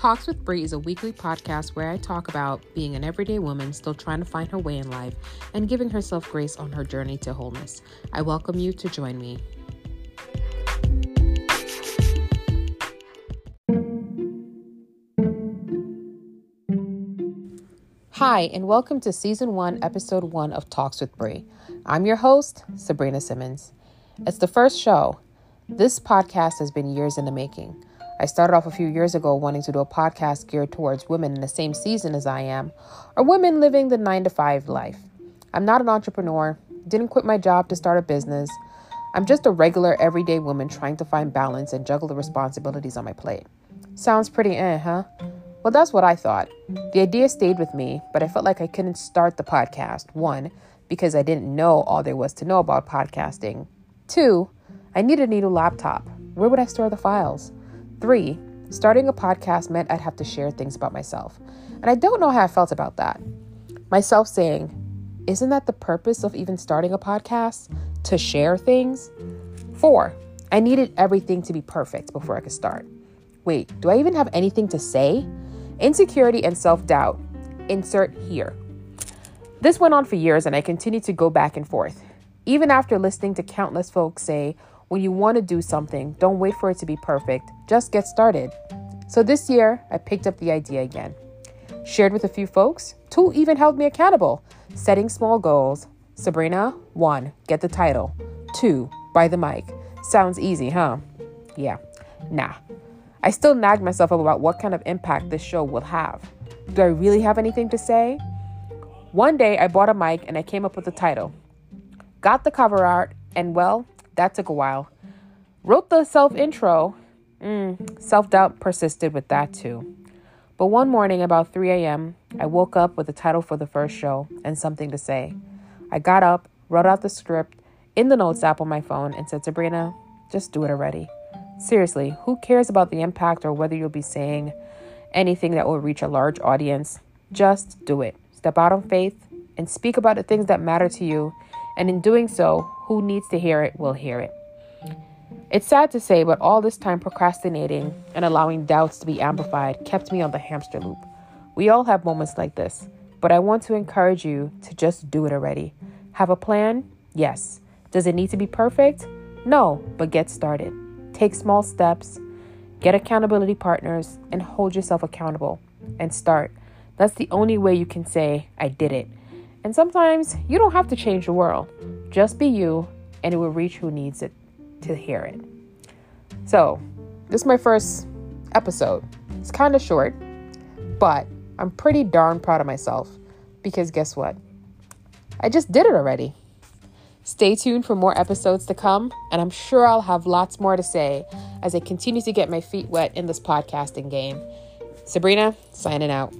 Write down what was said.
Talks with Bree is a weekly podcast where I talk about being an everyday woman still trying to find her way in life and giving herself grace on her journey to wholeness. I welcome you to join me. Hi, and welcome to Season 1, Episode 1 of Talks with Bree. I'm your host, Sabrina Simmons. It's the first show. This podcast has been years in the making. I started off a few years ago wanting to do a podcast geared towards women in the same season as I am, or women living the nine to five life. I'm not an entrepreneur, didn't quit my job to start a business. I'm just a regular, everyday woman trying to find balance and juggle the responsibilities on my plate. Sounds pretty eh, huh? Well, that's what I thought. The idea stayed with me, but I felt like I couldn't start the podcast. One, because I didn't know all there was to know about podcasting. Two, I needed a new laptop. Where would I store the files? Three, starting a podcast meant I'd have to share things about myself. And I don't know how I felt about that. Myself saying, isn't that the purpose of even starting a podcast? To share things? Four, I needed everything to be perfect before I could start. Wait, do I even have anything to say? Insecurity and self doubt. Insert here. This went on for years and I continued to go back and forth. Even after listening to countless folks say, when you want to do something, don't wait for it to be perfect, just get started. So this year, I picked up the idea again. Shared with a few folks, two even held me accountable, setting small goals. Sabrina, one, get the title. Two, buy the mic. Sounds easy, huh? Yeah, nah. I still nag myself about what kind of impact this show will have. Do I really have anything to say? One day I bought a mic and I came up with the title. Got the cover art, and well, that took a while. Wrote the self intro. Mm, self doubt persisted with that too. But one morning, about 3 a.m., I woke up with the title for the first show and something to say. I got up, wrote out the script in the notes app on my phone, and said, Sabrina, just do it already. Seriously, who cares about the impact or whether you'll be saying anything that will reach a large audience? Just do it. Step out on faith and speak about the things that matter to you and in doing so, who needs to hear it will hear it. It's sad to say, but all this time procrastinating and allowing doubts to be amplified kept me on the hamster loop. We all have moments like this, but I want to encourage you to just do it already. Have a plan? Yes. Does it need to be perfect? No, but get started. Take small steps, get accountability partners, and hold yourself accountable and start. That's the only way you can say, I did it. And sometimes you don't have to change the world. Just be you, and it will reach who needs it to hear it. So, this is my first episode. It's kind of short, but I'm pretty darn proud of myself because guess what? I just did it already. Stay tuned for more episodes to come, and I'm sure I'll have lots more to say as I continue to get my feet wet in this podcasting game. Sabrina, signing out.